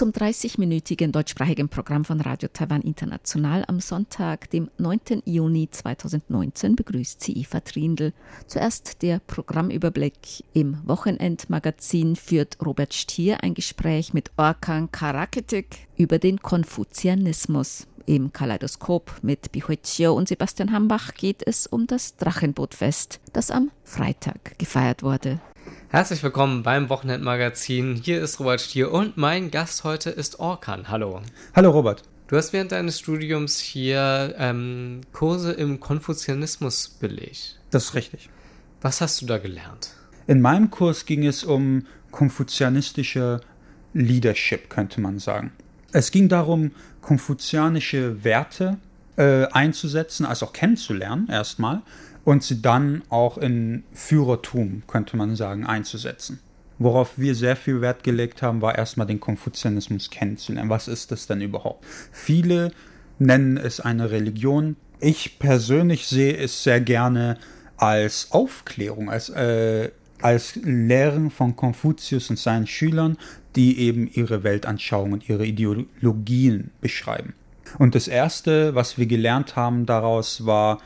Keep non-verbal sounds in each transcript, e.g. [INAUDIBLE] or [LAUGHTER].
Zum 30-minütigen deutschsprachigen Programm von Radio Taiwan International am Sonntag, dem 9. Juni 2019, begrüßt sie Eva Trindl. Zuerst der Programmüberblick. Im Wochenendmagazin führt Robert Stier ein Gespräch mit Orkan Karaketik über den Konfuzianismus. Im Kaleidoskop mit Bihuichio und Sebastian Hambach geht es um das Drachenbootfest, das am Freitag gefeiert wurde. Herzlich willkommen beim Wochenendmagazin. Hier ist Robert Stier und mein Gast heute ist Orkan. Hallo. Hallo Robert. Du hast während deines Studiums hier ähm, Kurse im Konfuzianismus belegt. Das ist richtig. Was hast du da gelernt? In meinem Kurs ging es um konfuzianistische Leadership, könnte man sagen. Es ging darum, konfuzianische Werte äh, einzusetzen, also auch kennenzulernen erstmal und sie dann auch in Führertum, könnte man sagen, einzusetzen. Worauf wir sehr viel Wert gelegt haben, war erstmal den Konfuzianismus kennenzulernen. Was ist das denn überhaupt? Viele nennen es eine Religion. Ich persönlich sehe es sehr gerne als Aufklärung, als, äh, als Lehren von Konfuzius und seinen Schülern, die eben ihre Weltanschauung und ihre Ideologien beschreiben. Und das Erste, was wir gelernt haben daraus, war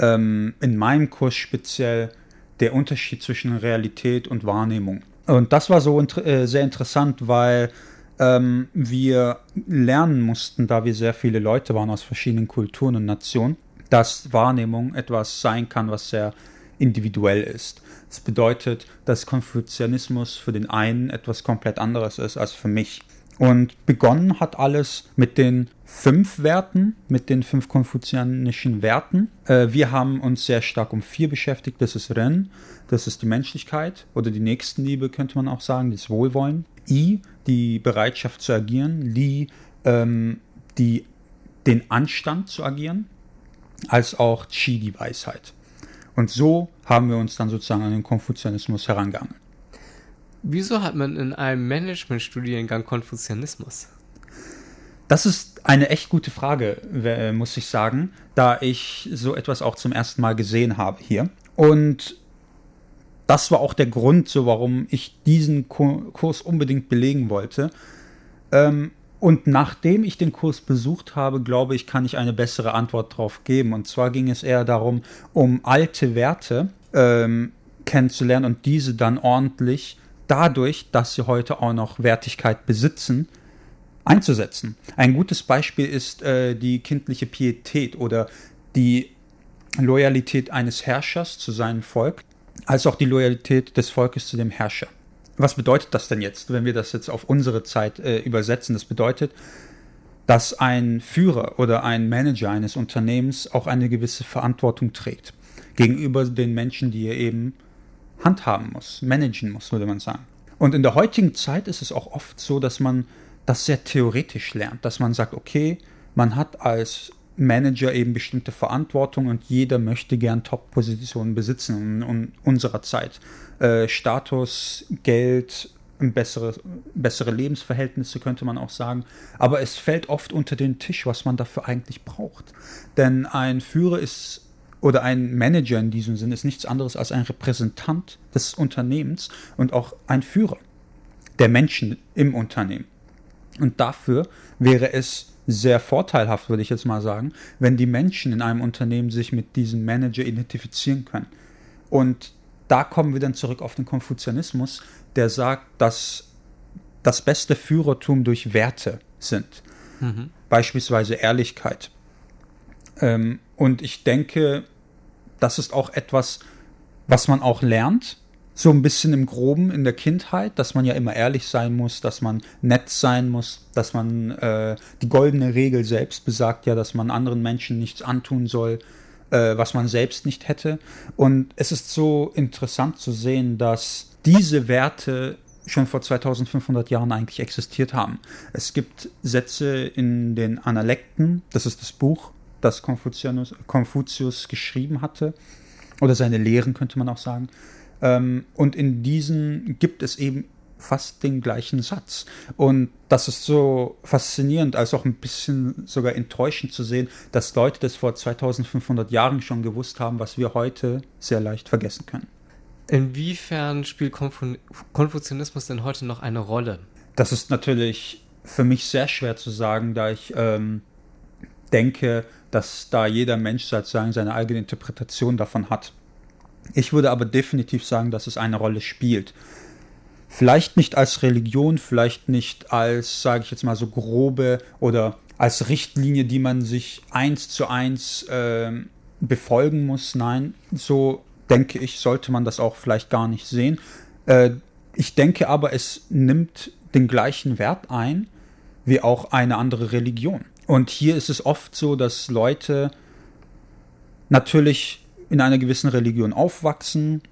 ähm, in meinem Kurs speziell der Unterschied zwischen Realität und Wahrnehmung. Und das war so inter äh, sehr interessant, weil ähm, wir lernen mussten, da wir sehr viele Leute waren aus verschiedenen Kulturen und Nationen, dass Wahrnehmung etwas sein kann, was sehr individuell ist. Das bedeutet, dass Konfuzianismus für den einen etwas komplett anderes ist als für mich. Und begonnen hat alles mit den fünf Werten, mit den fünf konfuzianischen Werten. Äh, wir haben uns sehr stark um vier beschäftigt. Das ist Ren, das ist die Menschlichkeit oder die Nächstenliebe, könnte man auch sagen, das Wohlwollen. I, die Bereitschaft zu agieren. Li, ähm, die, den Anstand zu agieren. Als auch Chi, die Weisheit. Und so haben wir uns dann sozusagen an den Konfuzianismus herangeangelt. Wieso hat man in einem Managementstudiengang Konfuzianismus? Das ist eine echt gute Frage, muss ich sagen, da ich so etwas auch zum ersten Mal gesehen habe hier. Und das war auch der Grund, so warum ich diesen Kurs unbedingt belegen wollte. Und nachdem ich den Kurs besucht habe, glaube ich, kann ich eine bessere Antwort darauf geben. Und zwar ging es eher darum, um alte Werte ähm, kennenzulernen und diese dann ordentlich dadurch, dass sie heute auch noch Wertigkeit besitzen, einzusetzen. Ein gutes Beispiel ist äh, die kindliche Pietät oder die Loyalität eines Herrschers zu seinem Volk, als auch die Loyalität des Volkes zu dem Herrscher. Was bedeutet das denn jetzt, wenn wir das jetzt auf unsere Zeit äh, übersetzen? Das bedeutet, dass ein Führer oder ein Manager eines Unternehmens auch eine gewisse Verantwortung trägt gegenüber den Menschen, die er eben handhaben muss, managen muss, würde man sagen. Und in der heutigen Zeit ist es auch oft so, dass man das sehr theoretisch lernt, dass man sagt, okay, man hat als Manager eben bestimmte Verantwortung und jeder möchte gern Top-Positionen besitzen in, in, unserer Zeit. Äh, Status, Geld, bessere, bessere Lebensverhältnisse könnte man auch sagen. Aber es fällt oft unter den Tisch, was man dafür eigentlich braucht. Denn ein Führer ist oder ein Manager in diesem Sinne ist nichts anderes als ein Repräsentant des Unternehmens und auch ein Führer der Menschen im Unternehmen. Und dafür wäre es sehr vorteilhaft, würde ich jetzt mal sagen, wenn die Menschen in einem Unternehmen sich mit diesem Manager identifizieren können. Und da kommen wir dann zurück auf den Konfuzianismus, der sagt, dass das beste Führertum durch Werte sind. Mhm. Beispielsweise Ehrlichkeit. Ähm, und ich denke, das ist auch etwas, was man auch lernt, so ein bisschen im Groben in der Kindheit, dass man ja immer ehrlich sein muss, dass man nett sein muss, dass man äh, die goldene Regel selbst besagt ja, dass man anderen Menschen nichts antun soll, äh, was man selbst nicht hätte. Und es ist so interessant zu sehen, dass diese Werte schon vor 2500 Jahren eigentlich existiert haben. Es gibt Sätze in den Analekten, das ist das Buch, das Konfuzius, Konfuzius geschrieben hatte, oder seine Lehren könnte man auch sagen. Ähm, und in diesen gibt es eben fast den gleichen Satz. Und das ist so faszinierend, als auch ein bisschen sogar enttäuschend zu sehen, dass Leute das vor 2500 Jahren schon gewusst haben, was wir heute sehr leicht vergessen können. Inwiefern spielt Konfu Konfuzianismus denn heute noch eine Rolle? Das ist natürlich für mich sehr schwer zu sagen, da ich ähm, denke, dass da jeder Mensch sozusagen seine eigene Interpretation davon hat. Ich würde aber definitiv sagen, dass es eine Rolle spielt. Vielleicht nicht als Religion, vielleicht nicht als, sage ich jetzt mal so grobe oder als Richtlinie, die man sich eins zu eins äh, befolgen muss. Nein, so denke ich, sollte man das auch vielleicht gar nicht sehen. Äh, ich denke aber, es nimmt den gleichen Wert ein wie auch eine andere Religion. Und hier ist es oft so, dass Leute natürlich in einer gewissen Religion aufwachsen.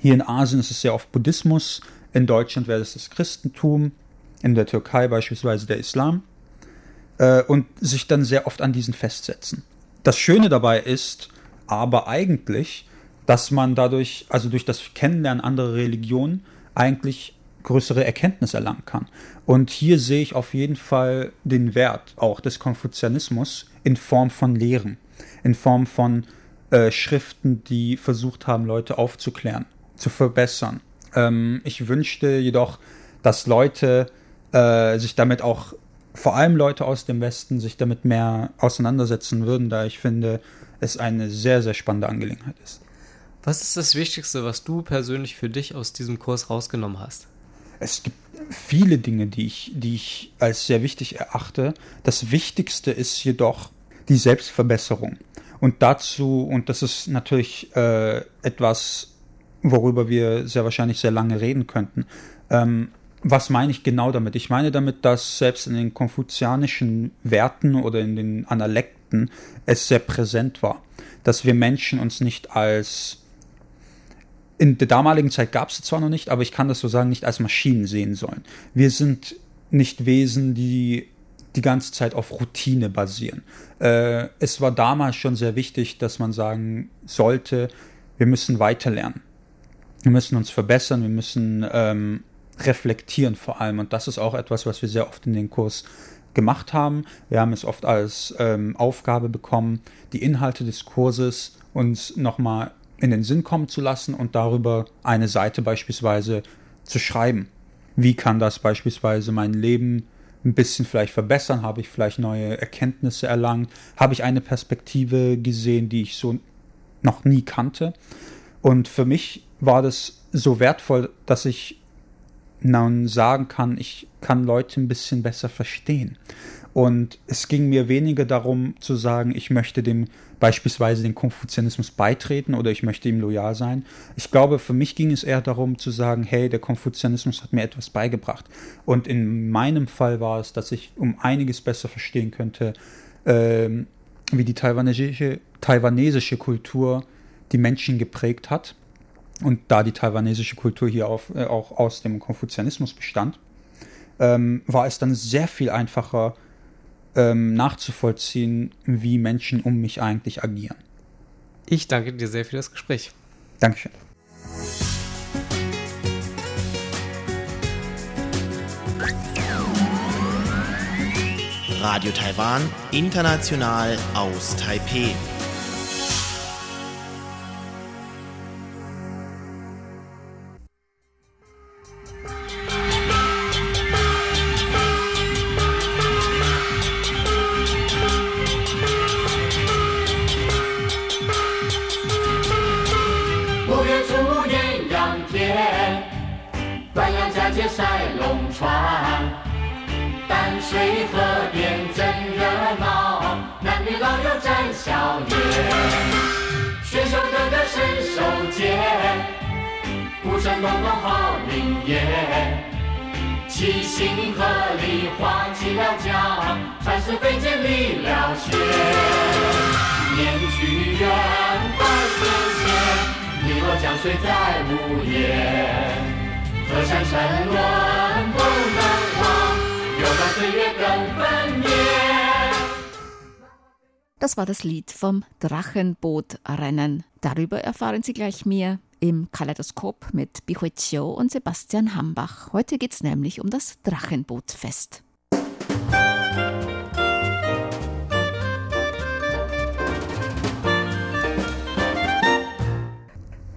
Hier in Asien ist es sehr oft Buddhismus, in Deutschland wäre es das Christentum, in der Türkei beispielsweise der Islam äh, und sich dann sehr oft an diesen festsetzen. Das Schöne dabei ist aber eigentlich, dass man dadurch, also durch das Kennenlernen anderer Religionen, eigentlich größere Erkenntnis erlangen kann. Und hier sehe ich auf jeden Fall den Wert auch des Konfuzianismus in Form von Lehren, in Form von äh, Schriften, die versucht haben, Leute aufzuklären, zu verbessern. Ähm, ich wünschte jedoch, dass Leute äh, sich damit auch, vor allem Leute aus dem Westen, sich damit mehr auseinandersetzen würden, da ich finde, es eine sehr, sehr spannende Angelegenheit ist. Was ist das Wichtigste, was du persönlich für dich aus diesem Kurs rausgenommen hast? Es gibt viele Dinge, die ich, die ich als sehr wichtig erachte. Das Wichtigste ist jedoch die Selbstverbesserung. Und dazu, und das ist natürlich äh, etwas, worüber wir sehr wahrscheinlich sehr lange reden könnten. Ähm, was meine ich genau damit? Ich meine damit, dass selbst in den konfuzianischen Werten oder in den Analekten es sehr präsent war, dass wir Menschen uns nicht als in der damaligen Zeit gab es zwar noch nicht, aber ich kann das so sagen, nicht als Maschinen sehen sollen. Wir sind nicht Wesen, die die ganze Zeit auf Routine basieren. Äh, es war damals schon sehr wichtig, dass man sagen sollte, wir müssen weiterlernen. Wir müssen uns verbessern, wir müssen ähm, reflektieren vor allem. Und das ist auch etwas, was wir sehr oft in den Kurs gemacht haben. Wir haben es oft als ähm, Aufgabe bekommen, die Inhalte des Kurses uns nochmal in den Sinn kommen zu lassen und darüber eine Seite beispielsweise zu schreiben. Wie kann das beispielsweise mein Leben ein bisschen vielleicht verbessern? Habe ich vielleicht neue Erkenntnisse erlangt? Habe ich eine Perspektive gesehen, die ich so noch nie kannte? Und für mich war das so wertvoll, dass ich nun sagen kann, ich kann Leute ein bisschen besser verstehen. Und es ging mir weniger darum zu sagen, ich möchte dem beispielsweise den Konfuzianismus beitreten oder ich möchte ihm loyal sein. Ich glaube, für mich ging es eher darum zu sagen, hey, der Konfuzianismus hat mir etwas beigebracht. Und in meinem Fall war es, dass ich um einiges besser verstehen könnte, ähm, wie die taiwanesische, taiwanesische Kultur die Menschen geprägt hat. Und da die taiwanesische Kultur hier auf, äh, auch aus dem Konfuzianismus bestand, ähm, war es dann sehr viel einfacher, ähm, nachzuvollziehen, wie Menschen um mich eigentlich agieren. Ich danke dir sehr für das Gespräch. Dankeschön. Radio Taiwan, international aus Taipeh. Das war das Lied vom Drachenbootrennen. Darüber erfahren Sie gleich mehr im Kaleidoskop mit Bihui Chiu und Sebastian Hambach. Heute geht es nämlich um das Drachenbootfest.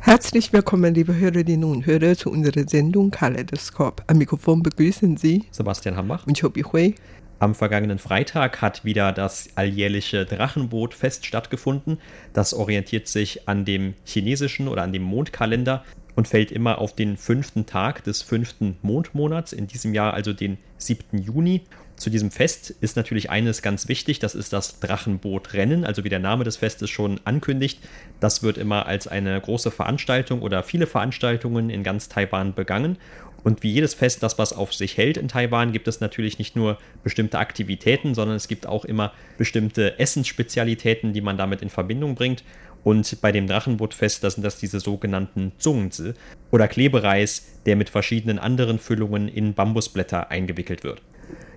Herzlich willkommen, liebe Hörerinnen und Hörer, zu unserer Sendung Kaleidoskop. Am Mikrofon begrüßen Sie Sebastian Hambach und Chobi Hui. Am vergangenen Freitag hat wieder das alljährliche Drachenbootfest stattgefunden. Das orientiert sich an dem chinesischen oder an dem Mondkalender und fällt immer auf den fünften Tag des fünften Mondmonats, in diesem Jahr also den 7. Juni. Zu diesem Fest ist natürlich eines ganz wichtig, das ist das Drachenbootrennen, also wie der Name des Festes schon ankündigt. Das wird immer als eine große Veranstaltung oder viele Veranstaltungen in ganz Taiwan begangen. Und wie jedes Fest, das was auf sich hält in Taiwan, gibt es natürlich nicht nur bestimmte Aktivitäten, sondern es gibt auch immer bestimmte Essensspezialitäten, die man damit in Verbindung bringt. Und bei dem Drachenbootfest, da sind das diese sogenannten Zungzi oder Klebereis, der mit verschiedenen anderen Füllungen in Bambusblätter eingewickelt wird.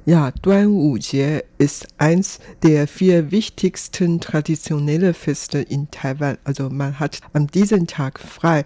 Ja, Duanwujie ist eins der vier wichtigsten traditionellen Feste in Taiwan. Also man hat an diesem Tag frei.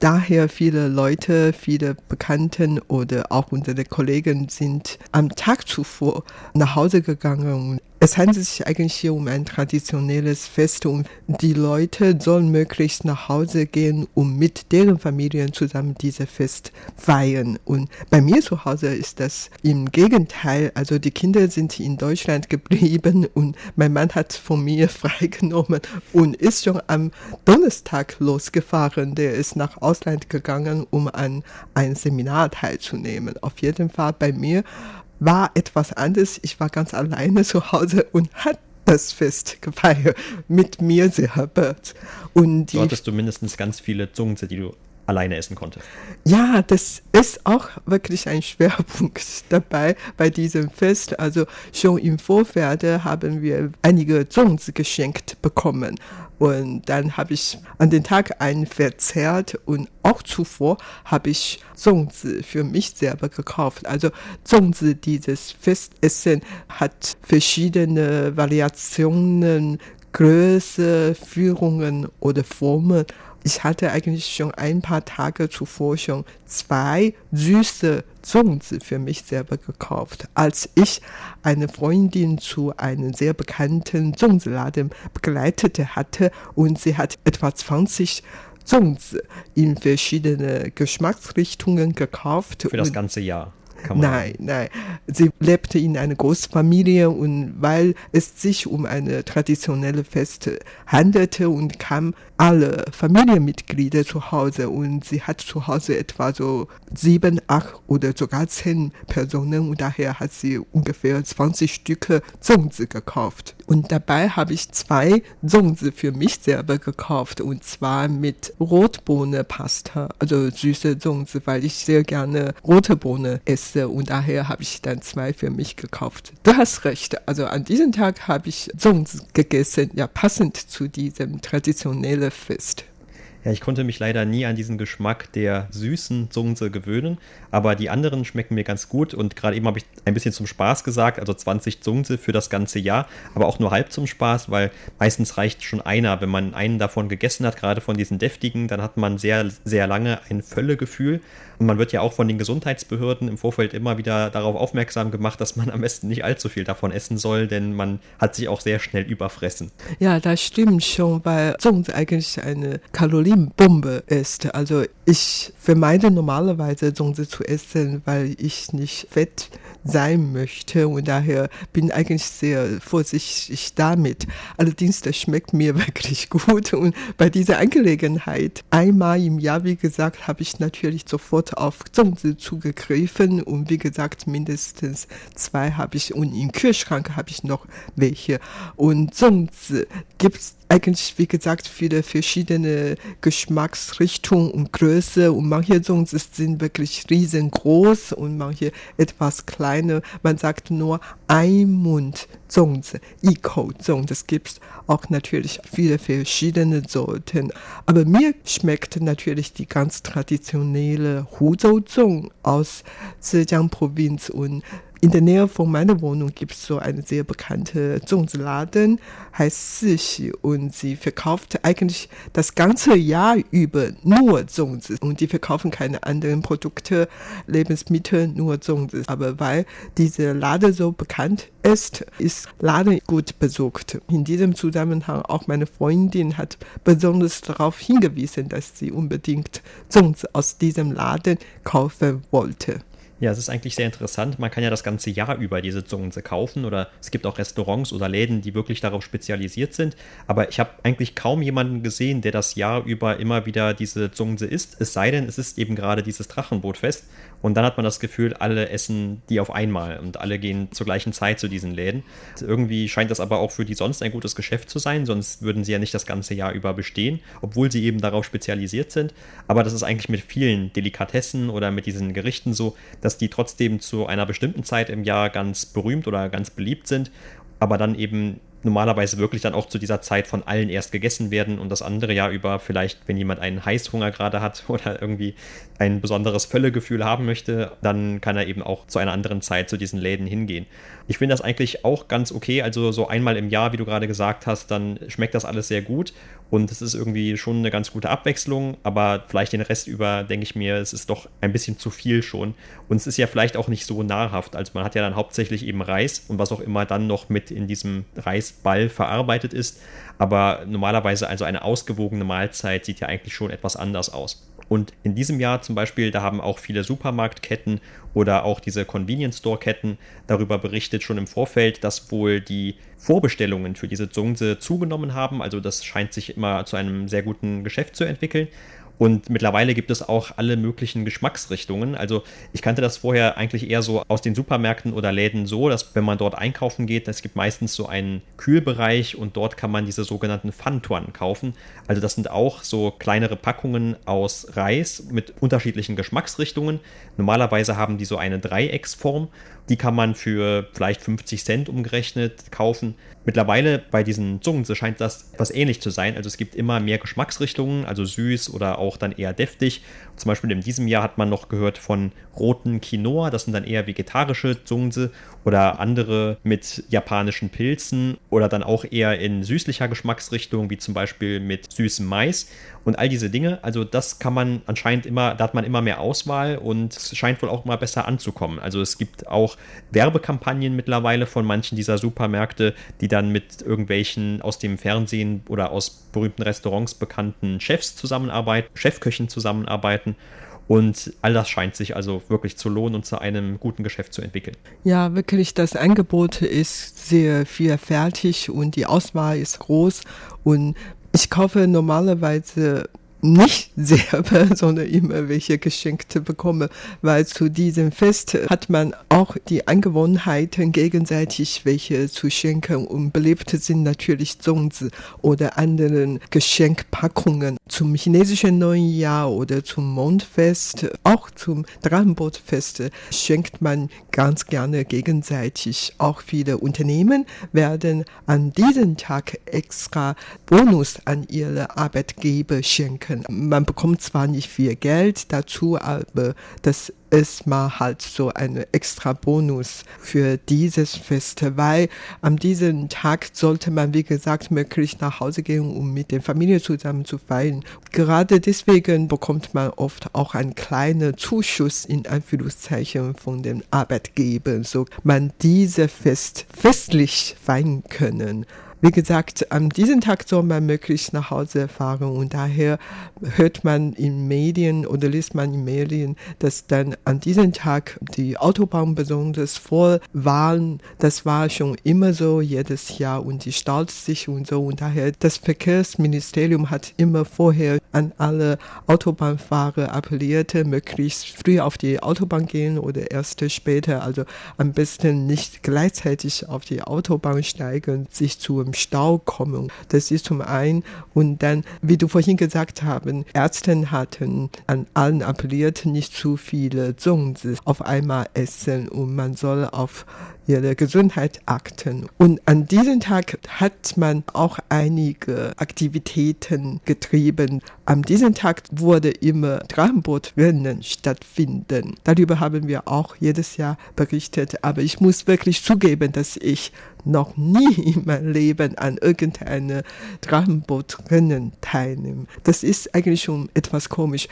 Daher viele Leute, viele Bekannten oder auch unsere Kollegen sind am Tag zuvor nach Hause gegangen es handelt sich eigentlich hier um ein traditionelles Fest und die Leute sollen möglichst nach Hause gehen, um mit deren Familien zusammen dieses Fest feiern. Und bei mir zu Hause ist das im Gegenteil. Also die Kinder sind in Deutschland geblieben und mein Mann hat von mir [LAUGHS] freigenommen und ist schon am Donnerstag losgefahren. Der ist nach Ausland gegangen, um an ein Seminar teilzunehmen. Auf jeden Fall bei mir war etwas anderes. Ich war ganz alleine zu Hause und hat das Fest gefeiert mit mir selber. Und so hattest du mindestens ganz viele Zungenze, die du alleine essen konntest. Ja, das ist auch wirklich ein Schwerpunkt [LAUGHS] dabei bei diesem Fest. Also schon im Vorfeld haben wir einige Zungenze geschenkt bekommen. Und dann habe ich an den Tag einen verzehrt und auch zuvor habe ich Zongzi für mich selber gekauft. Also Zongzi, dieses Festessen, hat verschiedene Variationen, Größe, Führungen oder Formen. Ich hatte eigentlich schon ein paar Tage zuvor schon zwei süße Zungenzi für mich selber gekauft. Als ich eine Freundin zu einem sehr bekannten Zungenziladen begleitete hatte und sie hat etwa 20 Zungenzi in verschiedene Geschmacksrichtungen gekauft. Für das ganze Jahr. Nein, nein. Sie lebte in einer Großfamilie und weil es sich um eine traditionelle Fest handelte und kam alle Familienmitglieder zu Hause und sie hat zu Hause etwa so sieben, acht oder sogar zehn Personen und daher hat sie ungefähr 20 Stücke Zongzi gekauft. Und dabei habe ich zwei Zongzi für mich selber gekauft und zwar mit Rotbohne-Pasta, also süße Zongzi, weil ich sehr gerne rote Bohne esse und daher habe ich dann zwei für mich gekauft. Du hast recht, also an diesem Tag habe ich Zongzi gegessen, ja passend zu diesem traditionellen Fest. Ja, ich konnte mich leider nie an diesen Geschmack der süßen Zungse gewöhnen, aber die anderen schmecken mir ganz gut und gerade eben habe ich ein bisschen zum Spaß gesagt, also 20 Zungse für das ganze Jahr, aber auch nur halb zum Spaß, weil meistens reicht schon einer, wenn man einen davon gegessen hat, gerade von diesen deftigen, dann hat man sehr, sehr lange ein Völlegefühl und man wird ja auch von den Gesundheitsbehörden im Vorfeld immer wieder darauf aufmerksam gemacht, dass man am besten nicht allzu viel davon essen soll, denn man hat sich auch sehr schnell überfressen. Ja, das stimmt schon, weil Zungs eigentlich eine Kalorienbombe ist. Also ich vermeide normalerweise Zungs zu essen, weil ich nicht fett sein möchte und daher bin eigentlich sehr vorsichtig damit. Allerdings, das schmeckt mir [LAUGHS] wirklich gut und bei dieser Angelegenheit einmal im Jahr, wie gesagt, habe ich natürlich sofort auf Zongzi zugegriffen und wie gesagt, mindestens zwei habe ich und im Kühlschrank habe ich noch welche und Zongzi gibt es eigentlich, wie gesagt, viele verschiedene Geschmacksrichtungen und Größe und manche Zongzi sind wirklich riesengroß und manche etwas kleiner. Man sagt nur ein Mund Zongzi, Iko Zong. Das gibt auch natürlich viele verschiedene Sorten. Aber mir schmeckt natürlich die ganz traditionelle Huzhou Zong aus Zhejiang Provinz und in der Nähe von meiner Wohnung gibt es so eine sehr bekannte Zongzi-Laden, heißt Sixi und sie verkauft eigentlich das ganze Jahr über nur Zongzi und die verkaufen keine anderen Produkte, Lebensmittel, nur Zongzi. Aber weil diese Laden so bekannt ist, ist Laden gut besucht. In diesem Zusammenhang auch meine Freundin hat besonders darauf hingewiesen, dass sie unbedingt Zongzi aus diesem Laden kaufen wollte. Ja, es ist eigentlich sehr interessant. Man kann ja das ganze Jahr über diese Zungense kaufen oder es gibt auch Restaurants oder Läden, die wirklich darauf spezialisiert sind. Aber ich habe eigentlich kaum jemanden gesehen, der das Jahr über immer wieder diese Zungense isst. Es sei denn, es ist eben gerade dieses Drachenbootfest. Und dann hat man das Gefühl, alle essen die auf einmal und alle gehen zur gleichen Zeit zu diesen Läden. Irgendwie scheint das aber auch für die sonst ein gutes Geschäft zu sein, sonst würden sie ja nicht das ganze Jahr über bestehen, obwohl sie eben darauf spezialisiert sind. Aber das ist eigentlich mit vielen Delikatessen oder mit diesen Gerichten so, dass die trotzdem zu einer bestimmten Zeit im Jahr ganz berühmt oder ganz beliebt sind, aber dann eben normalerweise wirklich dann auch zu dieser Zeit von allen erst gegessen werden und das andere Jahr über vielleicht, wenn jemand einen Heißhunger gerade hat [LAUGHS] oder irgendwie ein besonderes Völlegefühl haben möchte, dann kann er eben auch zu einer anderen Zeit zu diesen Läden hingehen. Ich finde das eigentlich auch ganz okay, also so einmal im Jahr, wie du gerade gesagt hast, dann schmeckt das alles sehr gut und es ist irgendwie schon eine ganz gute Abwechslung, aber vielleicht den Rest über denke ich mir, es ist doch ein bisschen zu viel schon. Und es ist ja vielleicht auch nicht so nahrhaft, also man hat ja dann hauptsächlich eben Reis und was auch immer dann noch mit in diesem Reisball verarbeitet ist, aber normalerweise also eine ausgewogene Mahlzeit sieht ja eigentlich schon etwas anders aus. Und in diesem Jahr zum Beispiel, da haben auch viele Supermarktketten oder auch diese Convenience Store Ketten darüber berichtet schon im Vorfeld, dass wohl die Vorbestellungen für diese Zungse zugenommen haben. Also das scheint sich immer zu einem sehr guten Geschäft zu entwickeln. Und mittlerweile gibt es auch alle möglichen Geschmacksrichtungen. Also ich kannte das vorher eigentlich eher so aus den Supermärkten oder Läden so, dass wenn man dort einkaufen geht, es gibt meistens so einen Kühlbereich und dort kann man diese sogenannten Fantuan kaufen. Also das sind auch so kleinere Packungen aus Reis mit unterschiedlichen Geschmacksrichtungen. Normalerweise haben die so eine Dreiecksform die kann man für vielleicht 50 Cent umgerechnet kaufen. Mittlerweile bei diesen Zungen scheint das etwas ähnlich zu sein. Also es gibt immer mehr Geschmacksrichtungen, also süß oder auch dann eher deftig. Zum Beispiel in diesem Jahr hat man noch gehört von roten Quinoa, das sind dann eher vegetarische Zungse oder andere mit japanischen Pilzen oder dann auch eher in süßlicher Geschmacksrichtung, wie zum Beispiel mit süßem Mais und all diese Dinge. Also das kann man anscheinend immer, da hat man immer mehr Auswahl und es scheint wohl auch immer besser anzukommen. Also es gibt auch Werbekampagnen mittlerweile von manchen dieser Supermärkte, die dann mit irgendwelchen aus dem Fernsehen oder aus berühmten Restaurants bekannten Chefs zusammenarbeiten, Chefköchen zusammenarbeiten. Und all das scheint sich also wirklich zu lohnen und zu einem guten Geschäft zu entwickeln. Ja, wirklich, das Angebot ist sehr vielfältig und die Auswahl ist groß. Und ich kaufe normalerweise nicht [LAUGHS] selber, [LAUGHS] sondern immer welche Geschenke bekomme, weil zu diesem Fest hat man auch die Angewohnheiten, gegenseitig welche zu schenken und beliebt sind natürlich Zongzi oder anderen Geschenkpackungen. Zum chinesischen neuen Jahr oder zum Mondfest, auch zum Drachenbootfest schenkt man ganz gerne gegenseitig. Auch viele Unternehmen werden an diesem Tag extra Bonus an ihre Arbeitgeber schenken können. Man bekommt zwar nicht viel Geld dazu, aber das ist mal halt so ein extra Bonus für dieses Fest, weil an diesem Tag sollte man, wie gesagt, möglichst nach Hause gehen, um mit der Familie zusammen zu feiern. Gerade deswegen bekommt man oft auch einen kleinen Zuschuss in Anführungszeichen von den Arbeitgebern, so man diese Fest festlich feiern können. Wie gesagt, an diesem Tag soll man möglichst nach Hause fahren und daher hört man in Medien oder liest man in Medien, dass dann an diesem Tag die Autobahn besonders voll waren. Das war schon immer so jedes Jahr und die staut sich und so und daher das Verkehrsministerium hat immer vorher an alle Autobahnfahrer appelliert, möglichst früh auf die Autobahn gehen oder erst später, also am besten nicht gleichzeitig auf die Autobahn steigen, sich zu im Stau kommen. Das ist zum einen. Und dann, wie du vorhin gesagt haben, Ärzte hatten an allen appelliert, nicht zu viele Zungs auf einmal essen und man soll auf ihre Gesundheit. Und an diesem Tag hat man auch einige Aktivitäten getrieben. An diesem Tag wurde immer Drachenbootrennen stattfinden. Darüber haben wir auch jedes Jahr berichtet. Aber ich muss wirklich zugeben, dass ich noch nie [LAUGHS] in meinem Leben an irgendeinem Drachenbootrennen teilnehme. Das ist eigentlich schon etwas komisch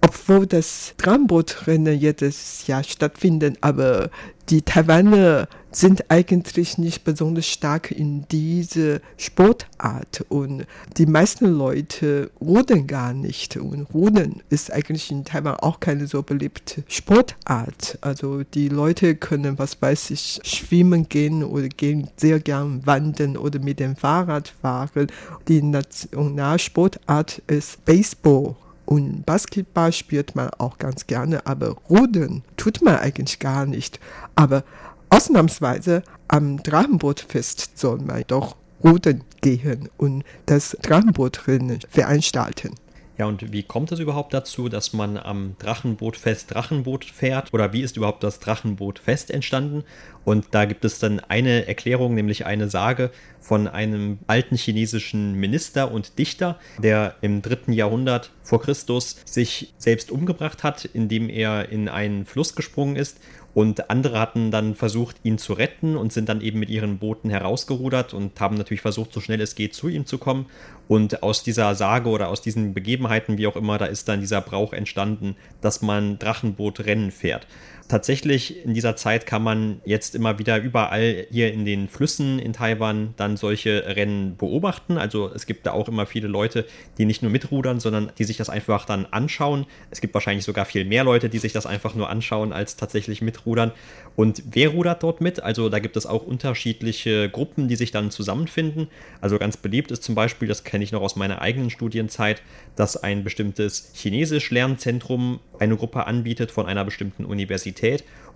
obwohl das Trambootrennen jedes Jahr stattfindet, aber die Taiwaner sind eigentlich nicht besonders stark in diese Sportart und die meisten Leute rudern gar nicht und rudern ist eigentlich in Taiwan auch keine so beliebte Sportart. Also die Leute können, was weiß ich, schwimmen gehen oder gehen sehr gern wandern oder mit dem Fahrrad fahren. Die Nationalsportart ist Baseball. Und Basketball spielt man auch ganz gerne, aber Rudern tut man eigentlich gar nicht. Aber ausnahmsweise am Drachenbootfest soll man doch rudern gehen und das Drachenbootrennen veranstalten. Ja, und wie kommt es überhaupt dazu, dass man am Drachenbootfest Drachenboot fährt? Oder wie ist überhaupt das Drachenbootfest entstanden? Und da gibt es dann eine Erklärung, nämlich eine Sage von einem alten chinesischen Minister und Dichter, der im dritten Jahrhundert vor Christus sich selbst umgebracht hat, indem er in einen Fluss gesprungen ist und andere hatten dann versucht, ihn zu retten und sind dann eben mit ihren Booten herausgerudert und haben natürlich versucht, so schnell es geht, zu ihm zu kommen. Und aus dieser Sage oder aus diesen Begebenheiten, wie auch immer, da ist dann dieser Brauch entstanden, dass man Drachenbootrennen fährt tatsächlich in dieser Zeit kann man jetzt immer wieder überall hier in den Flüssen in Taiwan dann solche Rennen beobachten. Also es gibt da auch immer viele Leute, die nicht nur mitrudern, sondern die sich das einfach dann anschauen. Es gibt wahrscheinlich sogar viel mehr Leute, die sich das einfach nur anschauen, als tatsächlich mitrudern. Und wer rudert dort mit? Also da gibt es auch unterschiedliche Gruppen, die sich dann zusammenfinden. Also ganz beliebt ist zum Beispiel, das kenne ich noch aus meiner eigenen Studienzeit, dass ein bestimmtes Chinesisch-Lernzentrum eine Gruppe anbietet von einer bestimmten Universität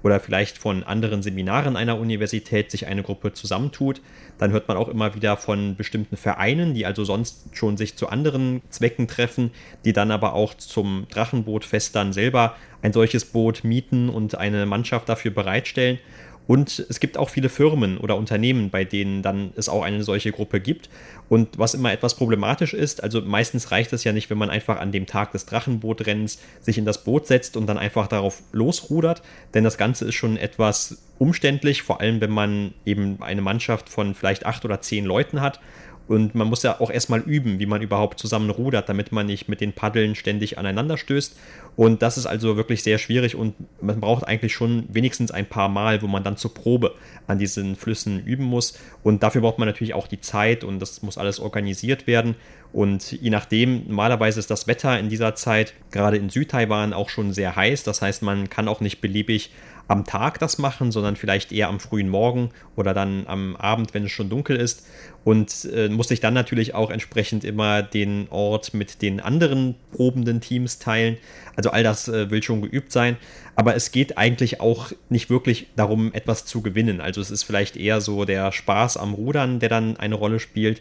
oder vielleicht von anderen Seminaren einer Universität sich eine Gruppe zusammentut. Dann hört man auch immer wieder von bestimmten Vereinen, die also sonst schon sich zu anderen Zwecken treffen, die dann aber auch zum Drachenbootfest dann selber ein solches Boot mieten und eine Mannschaft dafür bereitstellen. Und es gibt auch viele Firmen oder Unternehmen, bei denen dann es auch eine solche Gruppe gibt. Und was immer etwas problematisch ist, also meistens reicht es ja nicht, wenn man einfach an dem Tag des Drachenbootrennens sich in das Boot setzt und dann einfach darauf losrudert, denn das Ganze ist schon etwas umständlich, vor allem wenn man eben eine Mannschaft von vielleicht acht oder zehn Leuten hat und man muss ja auch erstmal üben, wie man überhaupt zusammen rudert, damit man nicht mit den Paddeln ständig aneinander stößt. Und das ist also wirklich sehr schwierig und man braucht eigentlich schon wenigstens ein paar Mal, wo man dann zur Probe an diesen Flüssen üben muss. Und dafür braucht man natürlich auch die Zeit und das muss alles organisiert werden. Und je nachdem, normalerweise ist das Wetter in dieser Zeit gerade in Südtaiwan auch schon sehr heiß. Das heißt, man kann auch nicht beliebig am Tag das machen, sondern vielleicht eher am frühen Morgen oder dann am Abend, wenn es schon dunkel ist. Und äh, muss sich dann natürlich auch entsprechend immer den Ort mit den anderen probenden Teams teilen. Also all das äh, will schon geübt sein. Aber es geht eigentlich auch nicht wirklich darum, etwas zu gewinnen. Also es ist vielleicht eher so der Spaß am Rudern, der dann eine Rolle spielt.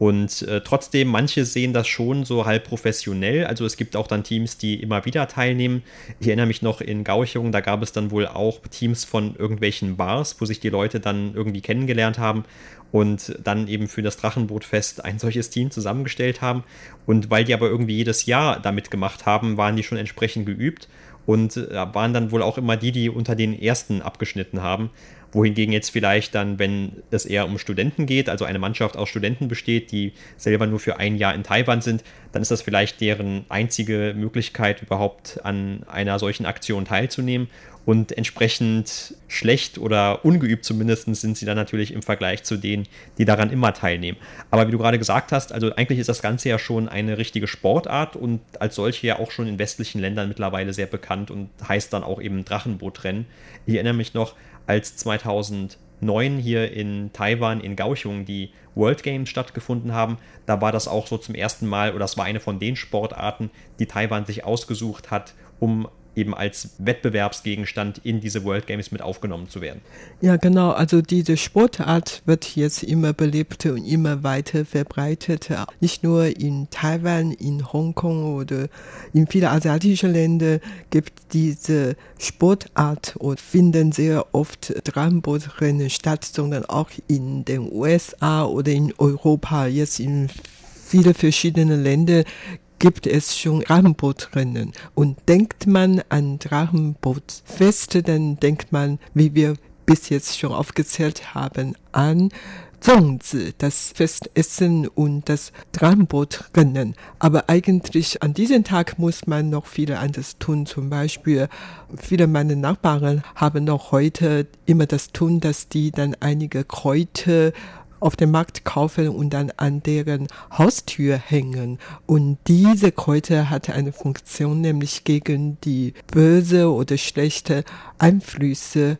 Und äh, trotzdem, manche sehen das schon so halb professionell. Also es gibt auch dann Teams, die immer wieder teilnehmen. Ich erinnere mich noch in Gauchung, da gab es dann wohl auch Teams von irgendwelchen Bars, wo sich die Leute dann irgendwie kennengelernt haben und dann eben für das Drachenbootfest ein solches Team zusammengestellt haben. Und weil die aber irgendwie jedes Jahr damit gemacht haben, waren die schon entsprechend geübt und äh, waren dann wohl auch immer die, die unter den ersten abgeschnitten haben wohingegen jetzt vielleicht dann, wenn es eher um Studenten geht, also eine Mannschaft aus Studenten besteht, die selber nur für ein Jahr in Taiwan sind, dann ist das vielleicht deren einzige Möglichkeit, überhaupt an einer solchen Aktion teilzunehmen. Und entsprechend schlecht oder ungeübt zumindest sind sie dann natürlich im Vergleich zu denen, die daran immer teilnehmen. Aber wie du gerade gesagt hast, also eigentlich ist das Ganze ja schon eine richtige Sportart und als solche ja auch schon in westlichen Ländern mittlerweile sehr bekannt und heißt dann auch eben Drachenbootrennen. Ich erinnere mich noch, als 2009 hier in Taiwan, in Kaohsiung, die World Games stattgefunden haben. Da war das auch so zum ersten Mal, oder das war eine von den Sportarten, die Taiwan sich ausgesucht hat, um eben als Wettbewerbsgegenstand in diese World Games mit aufgenommen zu werden. Ja, genau. Also diese Sportart wird jetzt immer beliebter und immer weiter verbreitet. Nicht nur in Taiwan, in Hongkong oder in vielen asiatischen Ländern gibt diese Sportart und finden sehr oft Drachenbootrennen statt, sondern auch in den USA oder in Europa, jetzt in viele verschiedene Länder gibt es schon Drachenbootrennen. Und denkt man an Drachenbootfeste, dann denkt man, wie wir bis jetzt schon aufgezählt haben, an Zongzi, das Festessen und das Drachenbootrennen. Aber eigentlich an diesem Tag muss man noch viel anderes tun. Zum Beispiel, viele meiner Nachbarn haben noch heute immer das tun, dass die dann einige Kräuter auf dem Markt kaufen und dann an deren Haustür hängen. Und diese Kräuter hatte eine Funktion, nämlich gegen die böse oder schlechte Einflüsse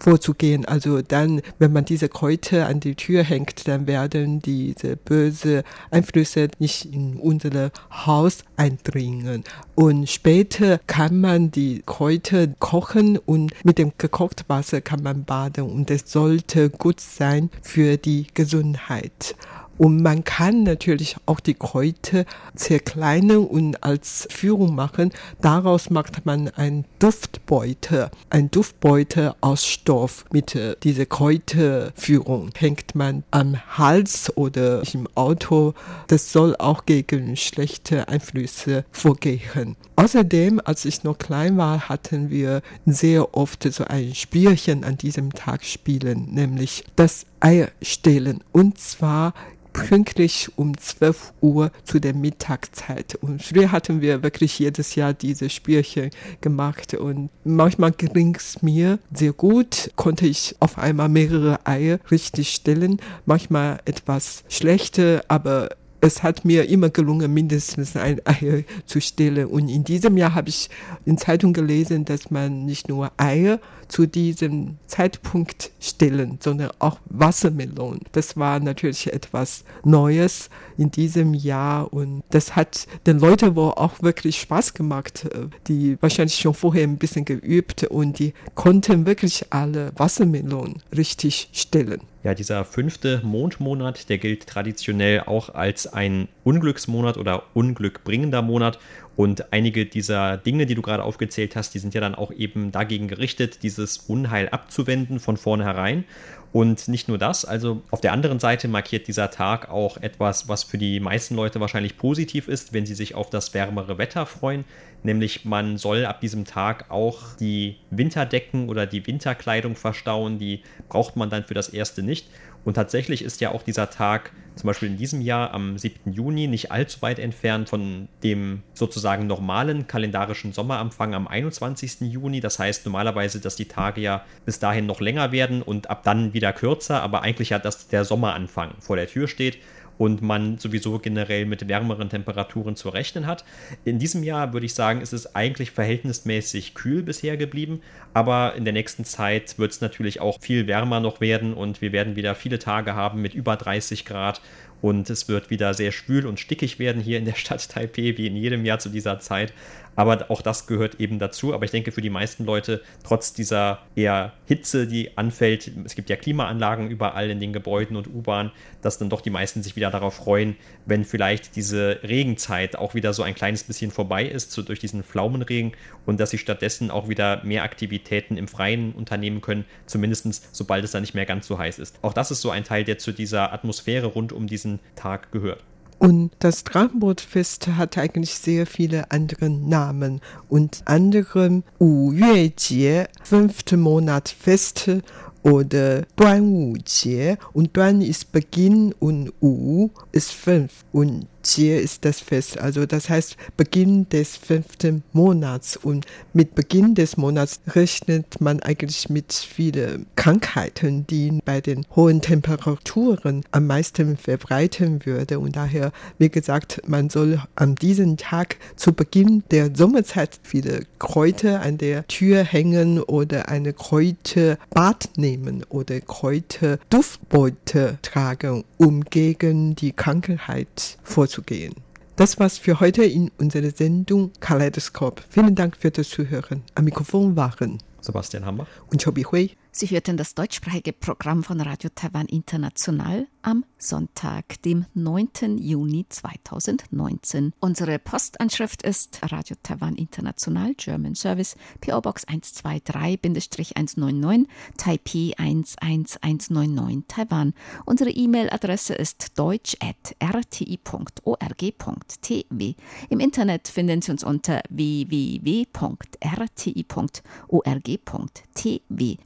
vorzugehen. Also dann, wenn man diese Kräuter an die Tür hängt, dann werden diese böse Einflüsse nicht in unser Haus eindringen. Und später kann man die Kräuter kochen und mit dem gekochten Wasser kann man baden und es sollte gut sein für die Gesundheit. Und man kann natürlich auch die Kräuter zerkleinern und als Führung machen. Daraus macht man ein Duftbeutel. Ein Duftbeutel aus Stoff mit äh, dieser Kräuterführung hängt man am Hals oder im Auto. Das soll auch gegen schlechte Einflüsse vorgehen. Außerdem, als ich noch klein war, hatten wir sehr oft so ein Spielchen an diesem Tag spielen, nämlich das Eier stehlen. Und zwar pünktlich um 12 Uhr zu der Mittagszeit. Und früher hatten wir wirklich jedes Jahr diese Spielchen gemacht und manchmal ging es mir sehr gut, konnte ich auf einmal mehrere Eier richtig stellen, manchmal etwas schlechter, aber es hat mir immer gelungen, mindestens ein Ei zu stellen. Und in diesem Jahr habe ich in Zeitung gelesen, dass man nicht nur Eier zu diesem Zeitpunkt stellen, sondern auch Wassermelonen. Das war natürlich etwas Neues in diesem Jahr und das hat den Leuten wohl auch wirklich Spaß gemacht, äh, die wahrscheinlich schon vorher ein bisschen geübt und die konnten wirklich alle Wassermelonen richtig stellen. Ja, dieser fünfte Mondmonat, der gilt traditionell auch als ein Unglücksmonat oder unglückbringender Monat. Und einige dieser Dinge, die du gerade aufgezählt hast, die sind ja dann auch eben dagegen gerichtet, dieses Unheil abzuwenden von vornherein. Und nicht nur das, also auf der anderen Seite markiert dieser Tag auch etwas, was für die meisten Leute wahrscheinlich positiv ist, wenn sie sich auf das wärmere Wetter freuen. Nämlich man soll ab diesem Tag auch die Winterdecken oder die Winterkleidung verstauen, die braucht man dann für das erste nicht. Und tatsächlich ist ja auch dieser Tag zum Beispiel in diesem Jahr am 7. Juni nicht allzu weit entfernt von dem sozusagen normalen kalendarischen Sommeranfang am 21. Juni. Das heißt normalerweise, dass die Tage ja bis dahin noch länger werden und ab dann wieder kürzer, aber eigentlich ja, dass der Sommeranfang vor der Tür steht und man sowieso generell mit wärmeren Temperaturen zu rechnen hat. In diesem Jahr würde ich sagen, ist es eigentlich verhältnismäßig kühl bisher geblieben, aber in der nächsten Zeit wird es natürlich auch viel wärmer noch werden und wir werden wieder viele Tage haben mit über 30 Grad und es wird wieder sehr schwül und stickig werden hier in der Stadt Taipei, wie in jedem Jahr zu dieser Zeit. Aber auch das gehört eben dazu. Aber ich denke, für die meisten Leute, trotz dieser eher Hitze, die anfällt, es gibt ja Klimaanlagen überall in den Gebäuden und U-Bahn, dass dann doch die meisten sich wieder darauf freuen, wenn vielleicht diese Regenzeit auch wieder so ein kleines bisschen vorbei ist, so durch diesen Pflaumenregen und dass sie stattdessen auch wieder mehr Aktivitäten im Freien unternehmen können, zumindest sobald es dann nicht mehr ganz so heiß ist. Auch das ist so ein Teil, der zu dieser Atmosphäre rund um diesen Tag gehört. Und das Drachenbootfest hat eigentlich sehr viele andere Namen. Und anderem Wu Jie, fünfte Monat Feste oder Duanwu-Jie. Und Duan ist Beginn und Wu ist fünf. Und Jie ist das Fest. Also das heißt Beginn des fünften Monats. Und mit Beginn des Monats rechnet man eigentlich mit vielen Krankheiten, die bei den hohen Temperaturen am meisten verbreiten würde. Und daher, wie gesagt, man soll an diesem Tag zu Beginn der Sommerzeit viele Kräuter an der Tür hängen oder eine Kräuterbad nehmen oder Kräuterduftbeute tragen, um gegen die Krankheit vorzugehen. Das war's für heute in unserer Sendung Kaleidoskop. Vielen Dank für das Zuhören. Am Mikrofon waren Sebastian Hammer und Chobi Hui. Sie hörten das deutschsprachige Programm von Radio Taiwan International am Sonntag, dem 9. Juni 2019. Unsere Postanschrift ist Radio Taiwan International German Service PO Box 123-199 Taipei 11199 Taiwan. Unsere E-Mail-Adresse ist deutsch.rti.org.tw. Im Internet finden Sie uns unter www.rti.org.tw.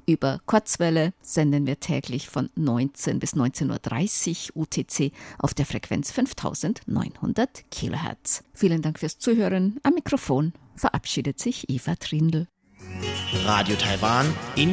Über Kurzwelle senden wir täglich von 19 bis 19.30 Uhr UTC auf der Frequenz 5900 Kilohertz. Vielen Dank fürs Zuhören. Am Mikrofon verabschiedet sich Eva Trindl. Radio Taiwan, Internet